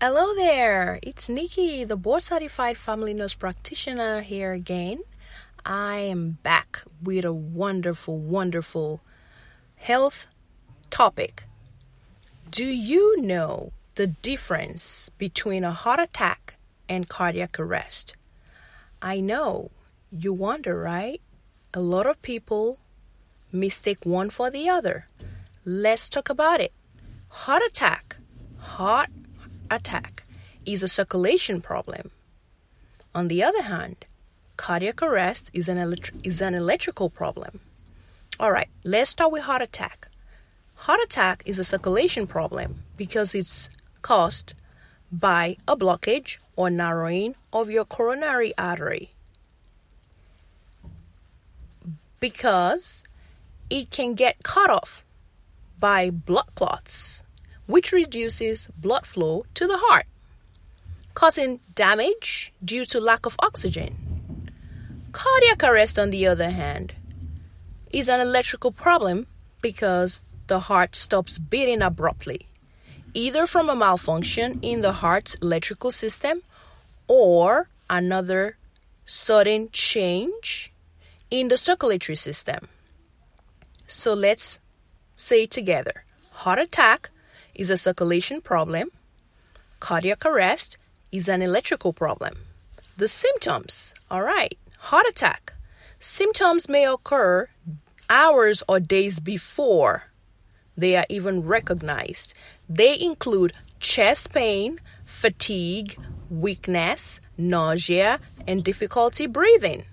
Hello there, it's Nikki, the board certified family nurse practitioner here again. I am back with a wonderful, wonderful health topic. Do you know the difference between a heart attack and cardiac arrest? I know you wonder, right? A lot of people mistake one for the other. Let's talk about it. Heart attack, heart attack is a circulation problem. On the other hand, cardiac arrest is an, elect- is an electrical problem. All right, let's start with heart attack. Heart attack is a circulation problem because it's caused by a blockage or narrowing of your coronary artery. Because it can get cut off by blood clots, which reduces blood flow to the heart, causing damage due to lack of oxygen. Cardiac arrest, on the other hand, is an electrical problem because the heart stops beating abruptly, either from a malfunction in the heart's electrical system or another sudden change in the circulatory system. So let's say together heart attack is a circulation problem, cardiac arrest is an electrical problem. The symptoms, all right, heart attack. Symptoms may occur hours or days before they are even recognized. They include chest pain, fatigue, weakness, nausea, and difficulty breathing.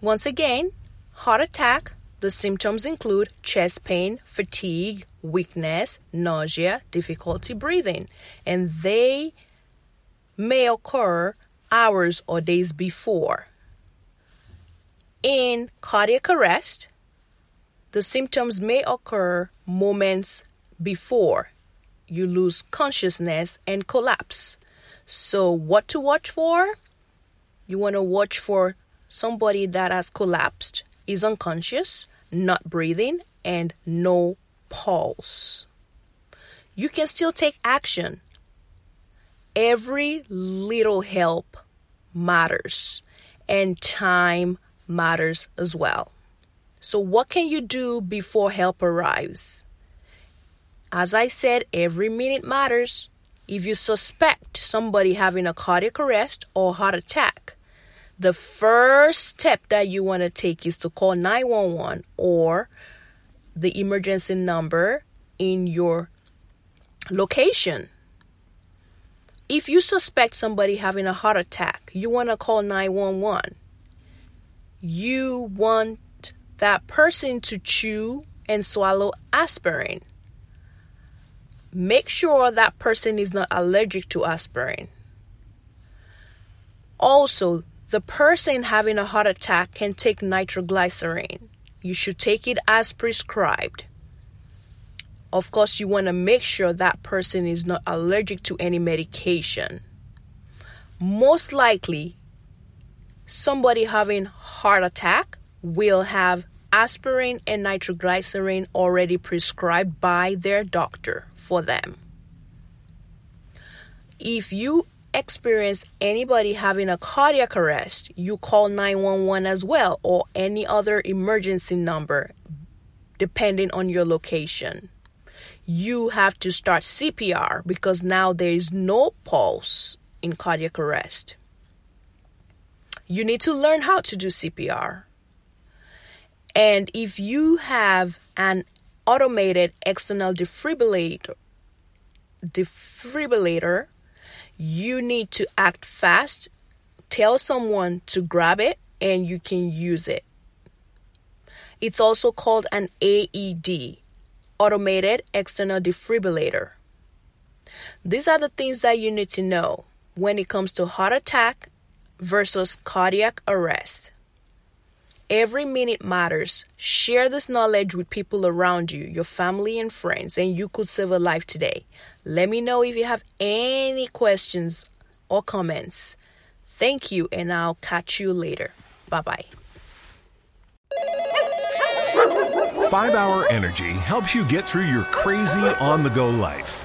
Once again, heart attack, the symptoms include chest pain, fatigue, weakness, nausea, difficulty breathing, and they may occur hours or days before. In cardiac arrest, the symptoms may occur moments before you lose consciousness and collapse. So, what to watch for? You want to watch for somebody that has collapsed, is unconscious, not breathing, and no pulse. You can still take action. Every little help matters, and time matters as well. So, what can you do before help arrives? As I said, every minute matters. If you suspect somebody having a cardiac arrest or heart attack, the first step that you want to take is to call 911 or the emergency number in your location. If you suspect somebody having a heart attack, you want to call 911. You want that person to chew and swallow aspirin. Make sure that person is not allergic to aspirin. Also, the person having a heart attack can take nitroglycerin. You should take it as prescribed. Of course, you want to make sure that person is not allergic to any medication. Most likely, somebody having heart attack will have aspirin and nitroglycerin already prescribed by their doctor for them. If you experience anybody having a cardiac arrest, you call 911 as well or any other emergency number depending on your location. You have to start CPR because now there is no pulse in cardiac arrest. You need to learn how to do CPR. And if you have an automated external defibrillator, defibrillator, you need to act fast, tell someone to grab it, and you can use it. It's also called an AED, automated external defibrillator. These are the things that you need to know when it comes to heart attack versus cardiac arrest. Every minute matters. Share this knowledge with people around you, your family and friends, and you could save a life today. Let me know if you have any questions or comments. Thank you, and I'll catch you later. Bye bye. 5 Hour Energy helps you get through your crazy on the go life.